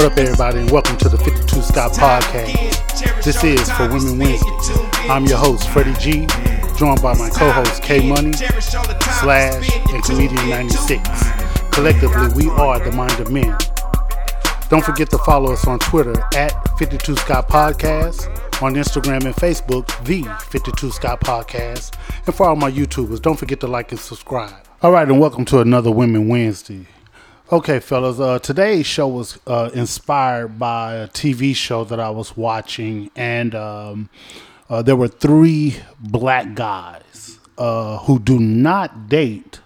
What up, everybody, and welcome to the 52 Scott Podcast. This is For Women Wednesday. I'm your host, Freddie G, joined by my co host, K Money, Slash, and Comedian 96. Collectively, we are the Mind of Men. Don't forget to follow us on Twitter at 52 Scott Podcast, on Instagram and Facebook, the 52 Scott Podcast, and for all my YouTubers, don't forget to like and subscribe. All right, and welcome to another Women Wednesday. Okay, fellas, uh, today's show was uh, inspired by a TV show that I was watching, and um, uh, there were three black guys uh, who do not date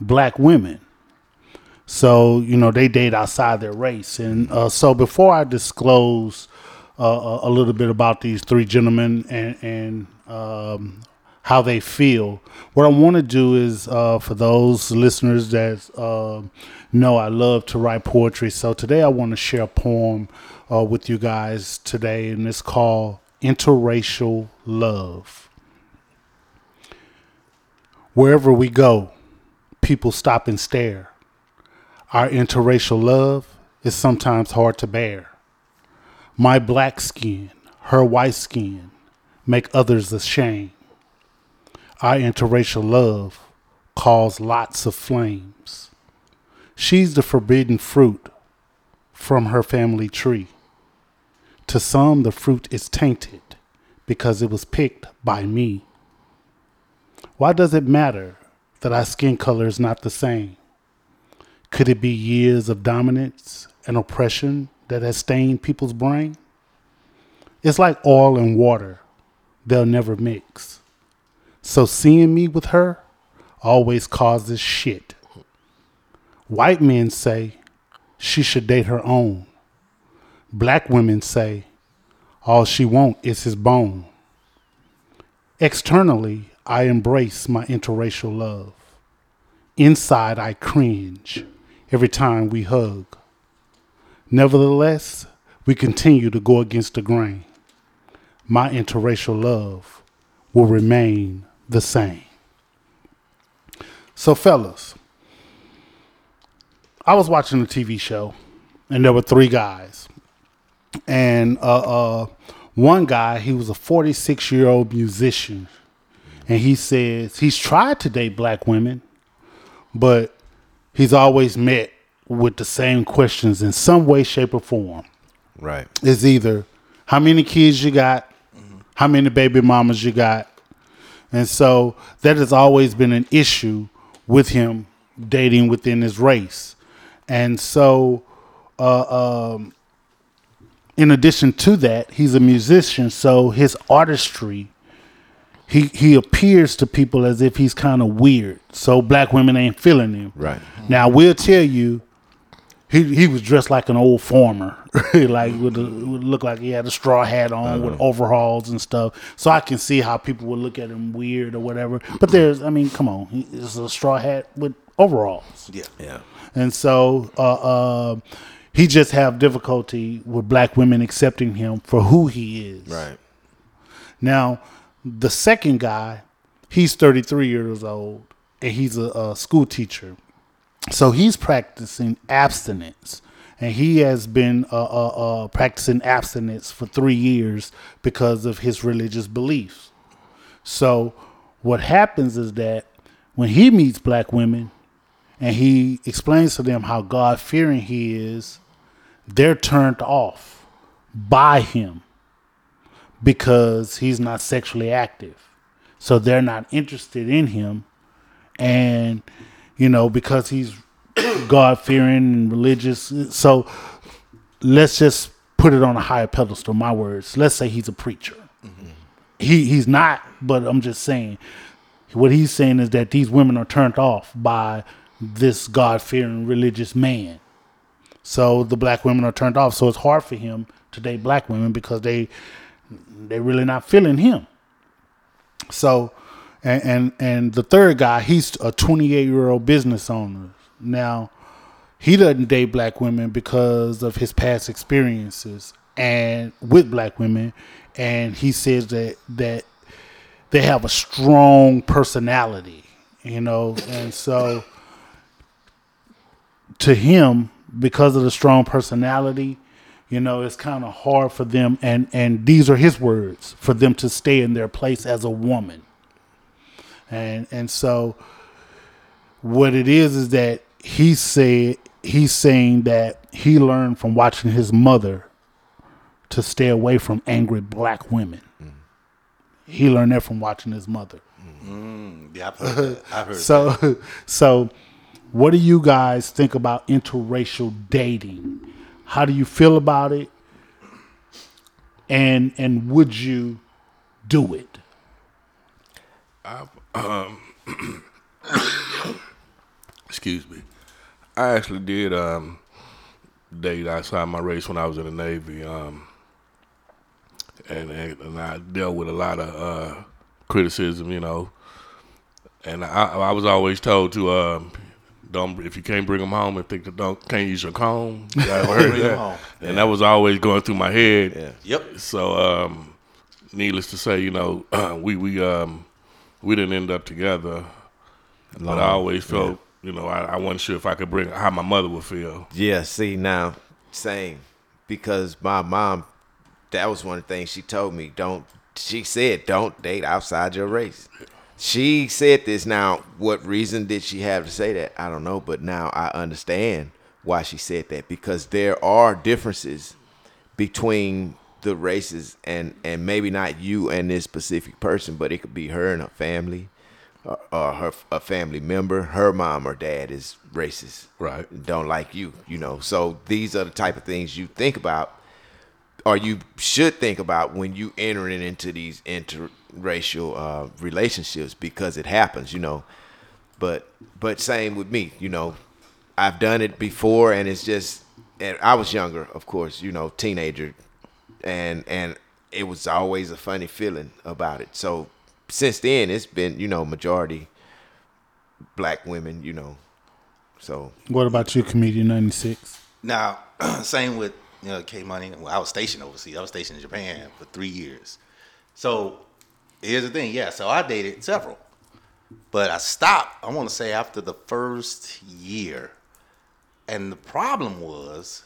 black women. So, you know, they date outside their race. And uh, so before I disclose uh, a little bit about these three gentlemen and, and um, how they feel, what I want to do is for those listeners that know I love to write poetry. So today I want to share a poem uh, with you guys today, and it's called Interracial Love. Wherever we go, people stop and stare. Our interracial love is sometimes hard to bear. My black skin, her white skin, make others ashamed. Our interracial love calls lots of flames. She's the forbidden fruit from her family tree. To some, the fruit is tainted because it was picked by me. Why does it matter that our skin color is not the same? Could it be years of dominance and oppression that has stained people's brain? It's like oil and water, they'll never mix. So seeing me with her always causes shit. White men say she should date her own. Black women say all she want is his bone. Externally, I embrace my interracial love. Inside, I cringe every time we hug. Nevertheless, we continue to go against the grain. My interracial love will remain the same. So, fellas, I was watching a TV show, and there were three guys, and uh, uh, one guy he was a 46 year old musician, and he says he's tried to date black women, but he's always met with the same questions in some way, shape, or form. Right. It's either how many kids you got, how many baby mamas you got, and so that has always been an issue with him dating within his race. And so, uh, um, in addition to that, he's a musician, so his artistry, he he appears to people as if he's kind of weird. So black women ain't feeling him. Right. Now we'll tell you, he he was dressed like an old farmer, like with a, would look like he had a straw hat on with overalls and stuff. So I can see how people would look at him weird or whatever. But there's, I mean, come on, he- it's a straw hat with overalls. Yeah. Yeah. And so uh, uh, he just have difficulty with black women accepting him for who he is. Right. Now, the second guy, he's 33 years old and he's a, a school teacher. So he's practicing abstinence. And he has been uh, uh, uh, practicing abstinence for three years because of his religious beliefs. So what happens is that when he meets black women and he explains to them how God fearing he is, they're turned off by him because he's not sexually active. So they're not interested in him. And, you know, because he's God fearing and religious. So let's just put it on a higher pedestal, my words. Let's say he's a preacher. Mm-hmm. He he's not, but I'm just saying what he's saying is that these women are turned off by this God fearing religious man. So the black women are turned off. So it's hard for him to date black women because they they really not feeling him. So and and, and the third guy, he's a 28 year old business owner. Now he doesn't date black women because of his past experiences and with black women and he says that that they have a strong personality you know and so to him because of the strong personality you know it's kind of hard for them and and these are his words for them to stay in their place as a woman and and so what it is is that he said he's saying that he learned from watching his mother to stay away from angry black women. Mm. He learned that from watching his mother. Mm, yeah, I've heard that. I've heard so, that. so what do you guys think about interracial dating? How do you feel about it? And and would you do it? I, um, excuse me. I actually did um, date outside my race when I was in the Navy, um, and, and I dealt with a lot of uh, criticism, you know. And I, I was always told to um, don't if you can't bring them home and think that don't can't use your comb. I heard that, and that was always going through my head. Yeah. Yep. So, um, needless to say, you know, we we um, we didn't end up together, Long. but I always felt. Yeah you know, I, I wasn't sure if I could bring how my mother would feel. Yeah, see now, same, because my mom, that was one of the things she told me. Don't she said don't date outside your race. She said this. Now, what reason did she have to say that? I don't know, but now I understand why she said that because there are differences between the races and and maybe not you and this specific person, but it could be her and her family or her a family member, her mom or dad is racist, right? Don't like you, you know. So these are the type of things you think about, or you should think about when you entering into these interracial uh, relationships because it happens, you know. But but same with me, you know. I've done it before, and it's just. And I was younger, of course, you know, teenager, and and it was always a funny feeling about it. So since then it's been you know majority black women you know so what about you comedian 96 now same with you know k money well, i was stationed overseas i was stationed in japan for three years so here's the thing yeah so i dated several but i stopped i want to say after the first year and the problem was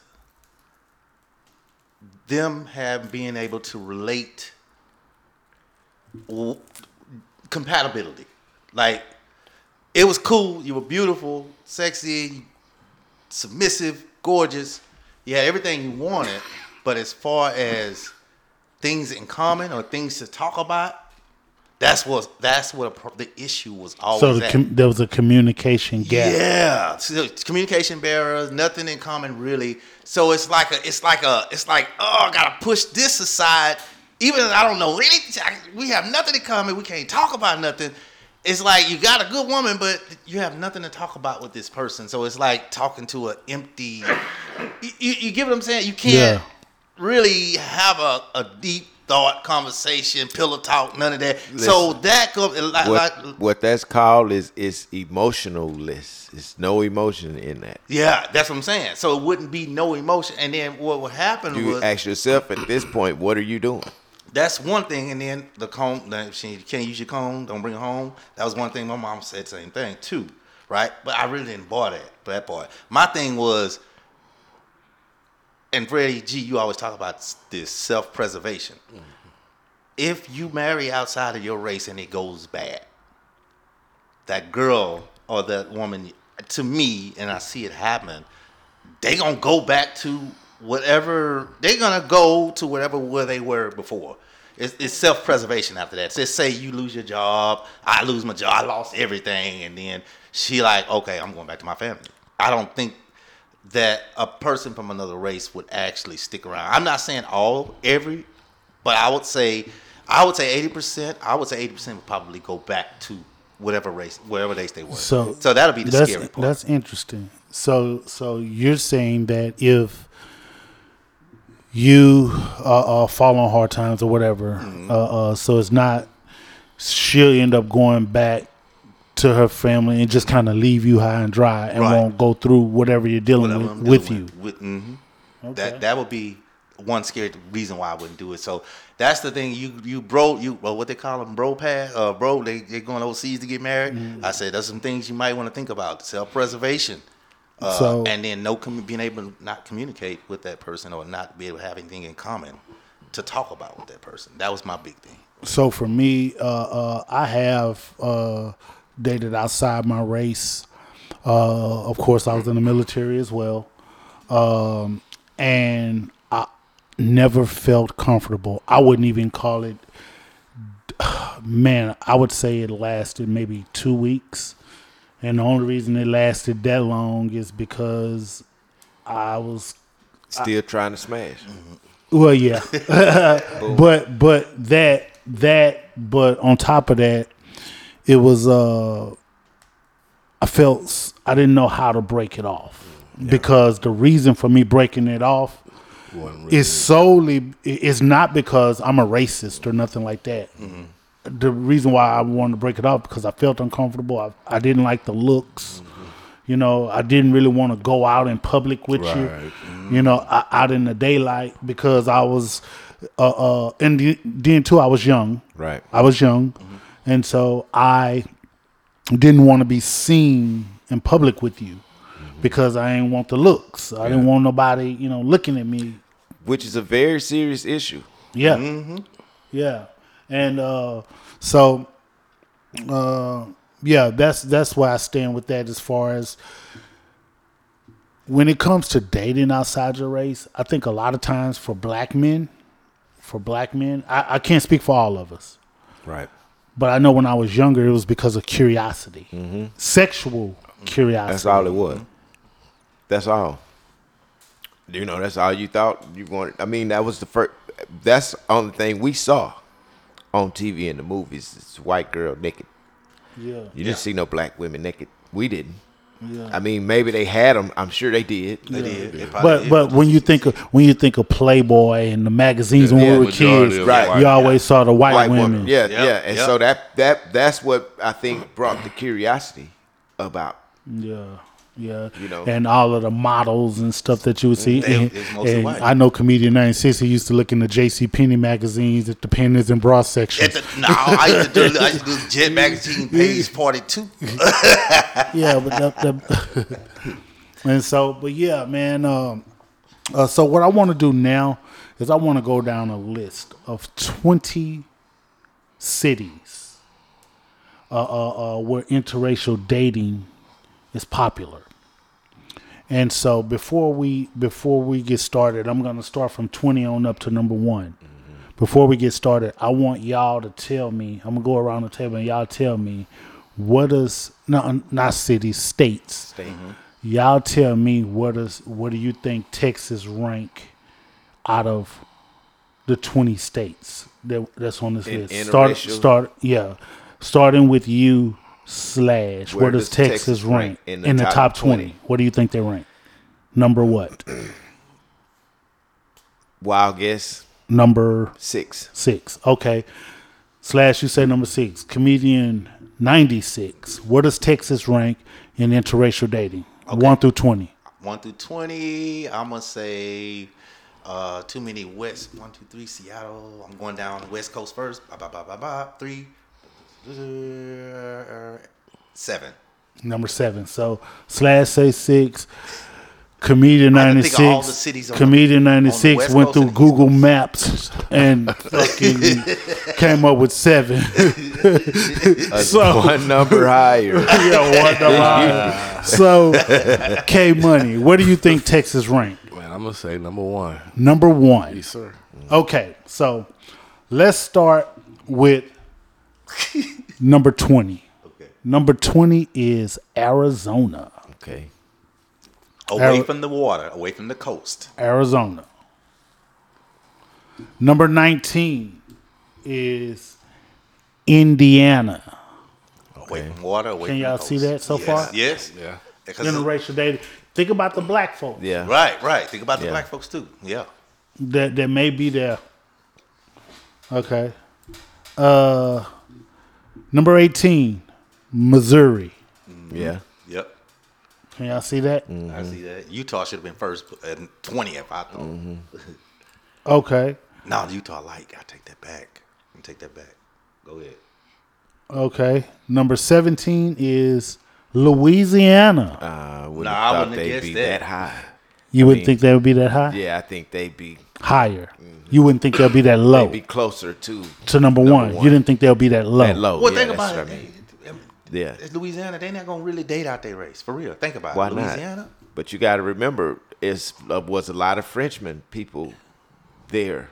them have being able to relate compatibility. Like it was cool. You were beautiful, sexy, submissive, gorgeous. You had everything you wanted. But as far as things in common or things to talk about, that's what that's what the issue was always. So the com- there was a communication gap. Yeah, so communication barriers, nothing in common really. So it's like a, it's like a, it's like oh, I gotta push this aside even I don't know anything, we have nothing in common. We can't talk about nothing. It's like you got a good woman, but you have nothing to talk about with this person. So it's like talking to an empty. You, you, you get what I'm saying? You can't yeah. really have a, a deep thought conversation, pillow talk, none of that. Listen, so that goes like, what, like, what that's called is is emotionalist. It's no emotion in that. Yeah, that's what I'm saying. So it wouldn't be no emotion. And then what would happen you was ask yourself at this point, what are you doing? That's one thing. And then the comb, she can't use your comb, don't bring it home. That was one thing my mom said, same thing too, right? But I really didn't buy that, that part. My thing was, and Freddie G, you always talk about this self preservation. Mm-hmm. If you marry outside of your race and it goes bad, that girl or that woman, to me, and I see it happen, they gonna go back to whatever they're gonna go to whatever where they were before. It's, it's self preservation after that. So say you lose your job, I lose my job, I lost everything, and then she like, okay, I'm going back to my family. I don't think that a person from another race would actually stick around. I'm not saying all, every, but I would say, I would say 80%. I would say 80% would probably go back to whatever race, wherever race they were. So, so that'll be the that's, scary part. That's interesting. So so you're saying that if you uh, uh, fall on hard times or whatever, Mm-hmm. uh, uh, so it's not she'll end up going back to her family and just kind of leave you high and dry and Right. won't go through whatever you're dealing whatever with, I'm with you. With, mhm. Okay. That that would be one scary reason why I wouldn't do it. So that's the thing. You you bro you well what they call them bro pass uh bro they they going overseas to get married. Mm-hmm. I said there's some things you might want to think about self preservation. Uh, So- and then no commu- being able to not communicate with that person or not be able to have anything in common to talk about with that person. That was my big thing. So for me, uh, uh, I have uh, dated outside my race. Uh, of course, I was in the military as well, um, and I never felt comfortable. I wouldn't even call it. Man, I would say it lasted maybe two weeks, and the only reason it lasted that long is because I was Still trying to smash. well, yeah, but but that that but on top of that, it was uh, I felt I didn't know how to break it off. Because the reason for me breaking it off really- is solely it's not because I'm a racist or nothing like that. The reason why I wanted to break it off because I felt uncomfortable. I, I didn't like the looks. Mm-hmm. You know, I didn't really want to go out in public with Right. you. You know, I, out in the daylight because I was, uh, uh, and the- then too I was young. Right. I was young, mm-hmm. and so I didn't want to be seen in public with you because I didn't want the looks. I didn't want nobody, you know, looking at me Which is a very serious issue. yeah. Yeah. And uh so uh yeah, that's that's why I stand with that as far as when it comes to dating outside your race, I think a lot of times for black men, for black men, I, I can't speak for all of us. Right. But I know when I was younger, it was because of curiosity, sexual curiosity. That's all it was. That's all. You know, that's all you thought you wanted. I mean, that was the first. That's the only thing we saw on TV and the movies. This white girl naked. Yeah, You didn't see no black women naked. We didn't. yeah. I mean, maybe they had them. I'm sure they did. They did. They But did. but when you think of when you think of Playboy and the magazines when we were kids, Right. you always saw the white, women. Yeah, Yep, yeah. And yep. so that that that's what I think brought the curiosity about. Yeah, yeah. You know. and all of the models and stuff that you would see. They- and, and. I know comedian ninety six. He used to look in the J.C. Penney magazines at the panties and bra section. The, no, I used to do I used to do Jet Magazine page party too. yeah, but that, that- and so, but yeah, man. Um, uh, so what I want to do now is I want to go down a list of twenty cities uh, uh, uh, where interracial dating is popular. And so before we before we get started, I'm gonna start from 20 on up to number one. Mm-hmm. Before we get started, I want y'all to tell me. I'm gonna go around the table and y'all tell me what is not not cities, states. Mm-hmm. Y'all tell me what is what do you think Texas rank out of the 20 states that that's on this In- list? Start start yeah, starting with you slash where, Where does does Texas, Texas rank, rank in the, top, 20? What do you think they rank? Number what? Wild guess Number six. six. Okay. Slash, you say number six. Comedian 96. Where does Texas rank in interracial dating? 1 through 20. One through twenty, I'm gonna say uh too many west. One, two, three, Seattle. I'm going down the west coast first. Ba, ba, ba, ba, ba. Three, seven. Number seven. So, Slash say six. Comedian I had to think of all 96. the cities on the- Comedian 96 went through and East Google Coast. Maps and fucking came up with seven. so, One number higher. yeah, what the line? So, K Money, where do you think Texas ranked? Man, I'm gonna say number one. Number one. Yes, sir. Okay, so let's start with number 20. Okay. Number 20 is Arizona. Okay. Away Ari- from the water, away from the coast. Arizona. Number 19 is Indiana. Away from water, away from. Can y'all see that so yes. far? Yes. Yeah. Because Interracial dating. Think about the black folks Yeah. Right, right. Think about the Yeah. black folks too. Yeah. that that may be there. Okay. Uh, number eighteen, Missouri. Mm-hmm. Yeah. Yep. Can y'all see that? Mm-hmm. I see that. Utah should have been first and twentieth. I thought. Mm-hmm. Okay. no, Utah like. I take that back. I take that back. Go ahead. Okay. Number seventeen is Louisiana. Uh, wouldn't Nah, I have thought wouldn't have they'd guessed be that. that high. you wouldn't mean- think that would be that high? Yeah, I think they'd be Higher. You wouldn't think they'll be that low they'd be closer to to number, one. one. You didn't think they'll be that low. that low. Well, yeah, think about it. I mean. Yeah. It's Louisiana. They're not gonna really date out their race for real. Think about Why it. not? Louisiana. But you got to remember, it uh, was a lot of Frenchmen people there.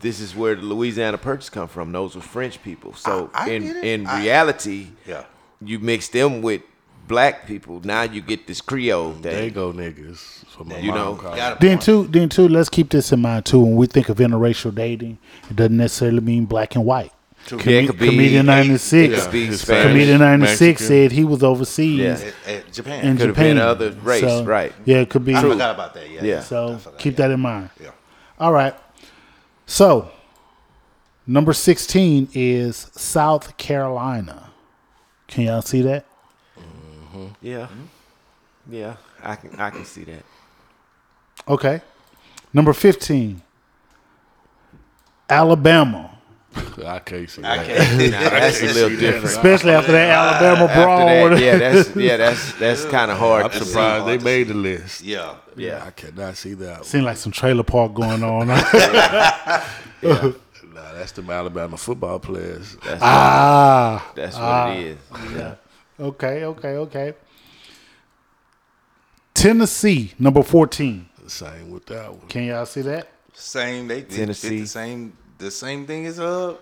This is where the Louisiana Purchase come from. Those were French people. So I- I in get it. in I- reality, Yeah. you mix them with black people. Now you get this Creole They go niggas. So my You mom know, called Got a Then point. too, then too, let's keep this in mind too. When we think of interracial dating, it doesn't necessarily mean black and white. Yeah, it could be Comedian 96. it could be His Spanish. Comedian ninety six said he was overseas Yeah. At, at Japan. in Could've Japan. been other race, So, right. Yeah, it could be. I forgot about that. Yeah. Yeah. So forgot, keep yeah. that in mind. Yeah. All right. So number sixteen is South Carolina. Can y'all see that? Mm-hmm. Yeah, mm-hmm. yeah, I can I can see that. Okay. Number fifteen, Alabama. I can't see I that. can't. Now, that's a little different. Especially after that Alabama After brawl. that, yeah, that's yeah, that's that's kind of hard. I'm to see. surprised they made the list. Yeah. Yeah, I cannot see that. One. Seemed like some trailer park going on. Nah, that's the Alabama football players. that's ah. that's what it ah. is. Yeah. Okay, okay, okay. Tennessee, number 14. Same with that one. Can y'all see that? Same. They did, Tennessee. did the same. The same thing as uh,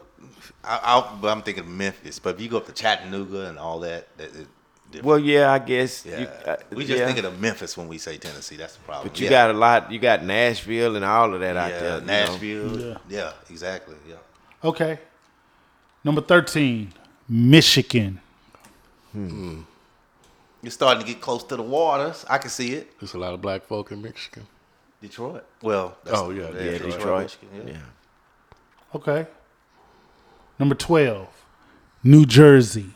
I, I, I'm thinking Memphis. But if you go up to Chattanooga and all that, that it, different. Well, yeah, I guess. yeah. You, uh, we just yeah. thinking of Memphis when we say Tennessee. That's the problem. But you yeah. got a lot. You got Nashville and all of that out yeah, there. you know. Nashville. Yeah. Yeah. exactly. Yeah. Okay. Number 13, Michigan. You're starting to get close to the waters. I can see it. There's a lot of black folk in Michigan. Detroit. Well. Oh, yeah, Yeah, Detroit. Detroit. Michigan, Yeah. Okay. Number 12, New Jersey.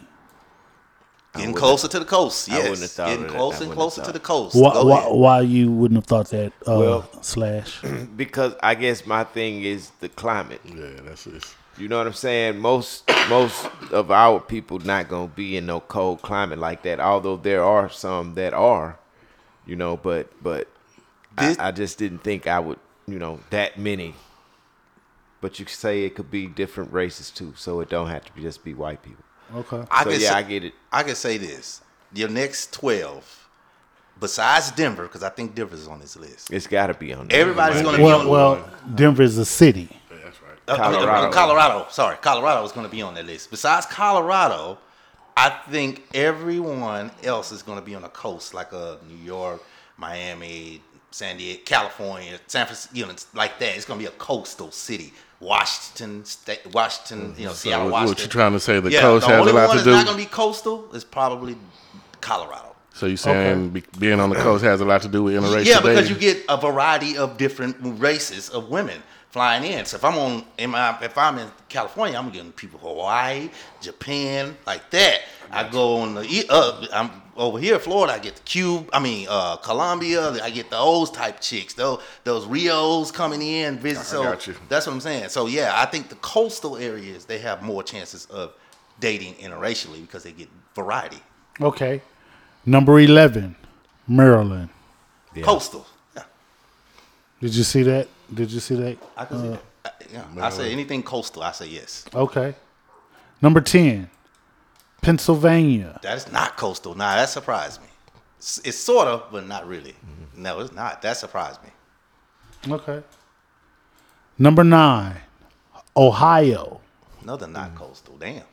Getting closer to the coast. I Yes. wouldn't have thought Getting of that. I closer and closer to the coast. Why, why, why you wouldn't have thought that, uh, Well- slash? Because I guess my thing is the climate. Yeah, that's it. You know what I'm saying? Most most of our people not gonna be in no cold climate like that. Although there are some that are, you know, but but This- I, I just didn't think I would, you know, that many. But you say it could be different races too, so it don't have to be just be white people. Okay. I so can yeah, say, I get it. I can say this: your next twelve, besides Denver, because I think Denver's on this list. It's got to be on there. Everybody's going to be Well, on. well, Denver is a city. That's right. Uh, uh, uh, Colorado. Colorado. Sorry, Colorado is going to be on that list. Besides Colorado, I think everyone else is going to be on the coast, like uh, New York, Miami, San Diego, California, San Francisco, you know, like that. It's going to be a coastal city. Washington State, Washington, you know, So Seattle, what, Washington. what you trying to say? The yeah, coast the has a lot one to that's not do. going to be coastal is probably Colorado. So you saying be, being on the coast has a lot to do with interracial Yeah, because dating? you get a variety of different races of women flying in. So if I'm on, in my, if I'm in California, I'm getting people Hawaii, Japan, like that. I go on the e- uh, I'm over here, in Florida. I get the Cube. I mean, uh, Colombia. I get those type chicks. Those those Rios coming in visit. I So got you. that's what I'm saying. So yeah, I think the coastal areas they have more chances of dating interracially because they get variety. Okay. Number 11, Maryland. Coastal. Yeah. Did you see that? Did you see that? I can see uh, that. I, yeah, I say anything coastal. I say yes. Okay. Number 10, Pennsylvania. That is not coastal. Nah, that surprised me. It's, it's sort of, but not really. Mm-hmm. No, it's not. That surprised me. Okay. Number 9, Ohio. Another not coastal. Damn.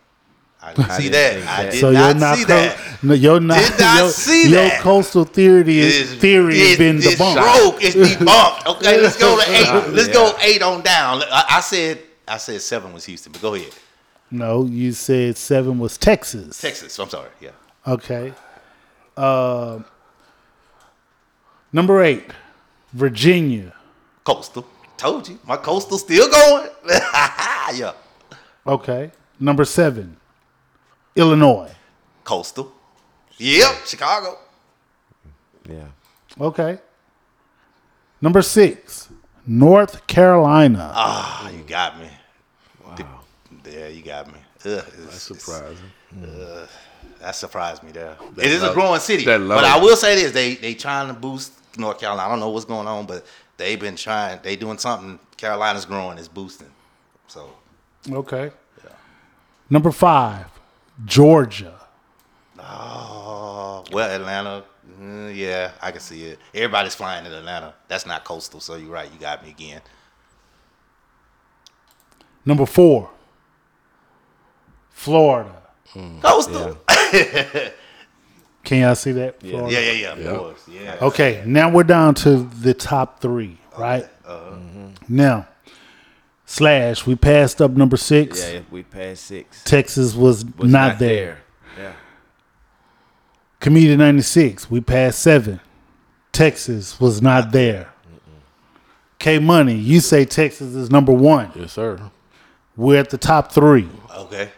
I I see didn't that. I did so not, you're not see co- that. No, you're not. Did not your, see your that. coastal theory is, theory has it's- been it's debunked. Broke. It's debunked. Okay, let's go to eight. Let's Yeah. go eight on down. I, I said I said seven was Houston, but go ahead. No, you said seven was Texas. Texas. I'm sorry. Yeah. Okay. Um, Number eight, Virginia. Coastal. Told you. My coastal still going. yeah. Okay. Number seven, Illinois. Coastal. Yep. Chicago. Yeah. Okay. Number six, North Carolina. Ah, you got me. Wow. Yeah, you got me. Ugh, it's- That's it's- surprising. That surprised me there. it is a growing city. that low. But I will say this: they they trying to boost North Carolina. I don't know what's going on, but they've been trying. They doing something. Carolina's growing. It's boosting. So Okay. Yeah. Number five, Georgia. Oh, well, Atlanta. mm, yeah, I can see it. Everybody's flying in Atlanta. That's not coastal, so you're right. You got me again. Number four, Florida. Coastal. Can y'all see that? Yeah, Florida? yeah, yeah. Of Yeah. course. Yeah. Okay, now we're down to the top three, right? Now, slash, we passed up number six. Yeah, we passed six. Texas was, Was not, there. Yeah. Comedian 96, we passed seven. Texas was not there. K Money, you say Texas is number one. Yes, sir. We're at the top three. Okay.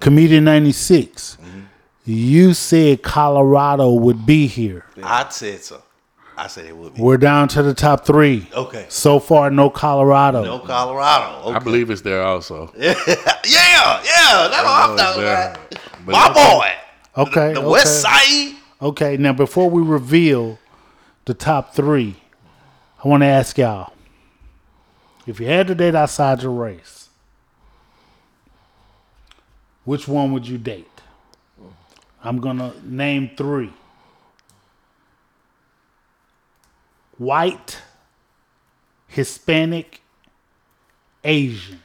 Comedian 96, mm-hmm. you said Colorado would be here. I said so. I said it would be. We're down to the top three. Okay. So far, no Colorado. No Colorado. Okay. I believe it's there also. Yeah, yeah. That's what I'm talking Yeah. about. My okay. boy. Okay. The okay. West Side. Okay, now before we reveal the top three, I want to ask y'all if you had to date outside your race, which one would you date? I'm going to name three white, Hispanic, Asian.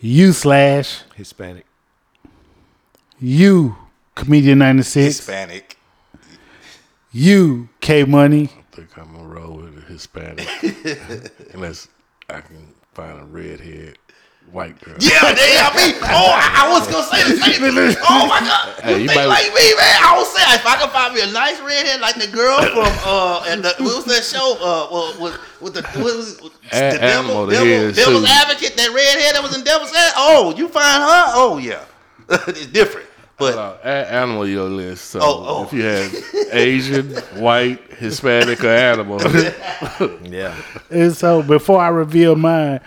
You slash, Hispanic. you, comedian 96. Hispanic. You, K Money. I think I'm gonna roll with a Hispanic, unless I can find a redhead white girl. Yeah, they got me. Oh, I, I was gonna say the same thing. Oh my god, Hey, you you think might- like me, man? I was saying if I could find me a nice redhead like the girl from uh, and the, what was that show? Uh, well, with, with the what was, with A- the Animal, devil, the devil, devil's suit. advocate, that redhead that was in Devil's Ad. Oh, you find her? Oh yeah, it's different. But Uh, add animal to your list. So Oh, oh. if you had Asian, white, Hispanic, or animal, Yeah. And so before I reveal mine,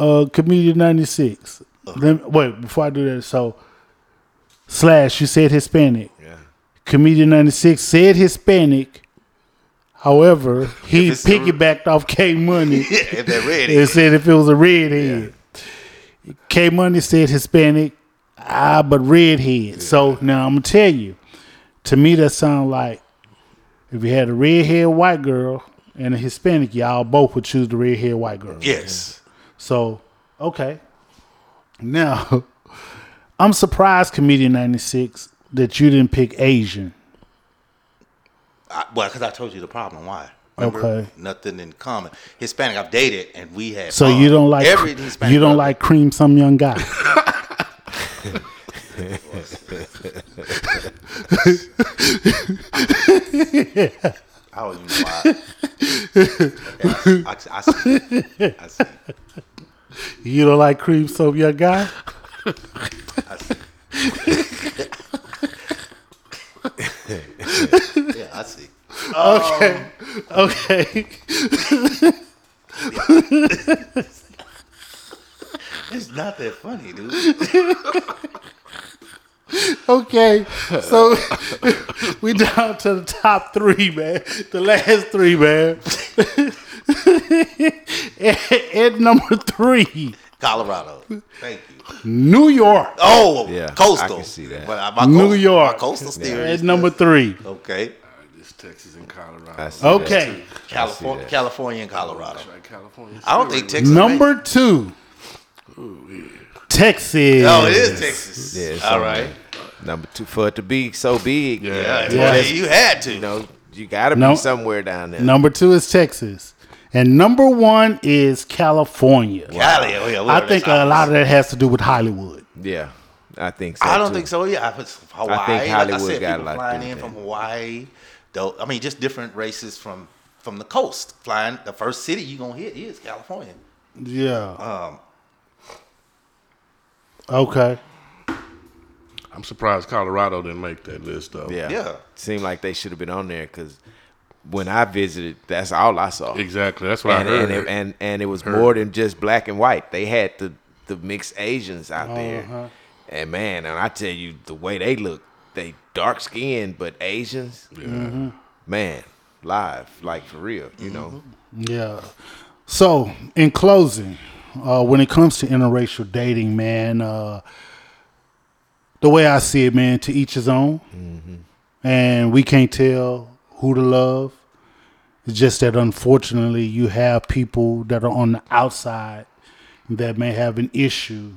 uh, comedian 96. Let me- wait, before I do that, so slash, you said Hispanic. Yeah. Comedian 96 said Hispanic. However, he piggybacked off K Money that and said if it was a redhead. K Money said Hispanic, ah, but redhead. So now I'm gonna tell you, to me that sounds like if you had a redhead white girl and a Hispanic, y'all both would choose the redhead white girl. yes, So okay, now I'm surprised, comedian '96, that you didn't pick Asian. I, well, because I told you the problem. Why? Remember? Okay. Nothing in common. Hispanic, I've dated, and we had. So fun. you don't like every Hispanic. you don't like cream some young guy. I don't even know why. Okay, I, I, I see. I see. You don't like cream soap, young guy. I see. yeah, I see. Okay, um, okay. It's not that funny, dude. Okay, so we down to the top three, man. The last three, man. at, at number three, Colorado. Thank you. New York. Oh, Yeah, coastal. I can see that. But my New coastal, York. My coastal still At is number three. Okay. this Texas and I Colorado. see Okay. California. California and Colorado. Like California. I don't think Texas. number two, Texas. Oh, it is Texas. Yeah, it's All right. there. Number two for it to be so big. Yeah. Yeah, Yeah. yeah. you had to. You know, you gotta No. be somewhere down there. Number two is Texas, and number one is California. Cali. Oh, yeah, I think a lot of that has to do with Hollywood. Yeah. I think so. I don't too. think so. Yeah, if it's Hawaii. think like I Hollywood said, got a people lot to flying in from. Hawaii. Though I mean, just different races from from the coast. Flying the first city you gonna hit is California. Yeah. Um, Okay. I'm surprised Colorado didn't make that list though. Yeah. Yeah. Seemed like they should have been on there because when I visited, that's all I saw. Exactly. That's what And I heard. and it, and, and it was more than just black and white. They had the the mixed Asians out Uh-huh. there, and man, and I tell you the way they look, they dark skinned but Asians. Yeah. Man, live like for real, you know. Yeah. So, in closing, uh, when it comes to interracial dating, man, uh, the way I see it, man, to each his own, and we can't tell who to love. It's just that unfortunately, you have people that are on the outside that may have an issue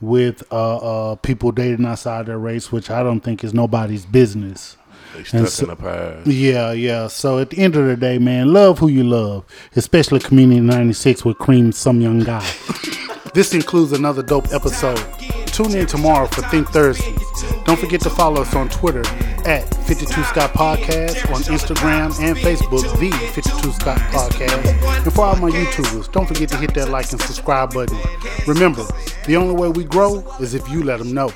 with uh, uh, people dating outside their race, which I don't think is nobody's business. they stuck so- in the past. Yeah, yeah. So at the end of the day, man, love who you love, especially Comedian 96 with Cream Some Young Guy. this includes another dope episode. Tune in tomorrow for Think Thursday. Don't forget to follow us on Twitter at 52 Scott Podcast, on Instagram and Facebook, the 52 Scott Podcast. And for all my YouTubers, don't forget to hit that like and subscribe button. Remember, the only way we grow is if you let them know.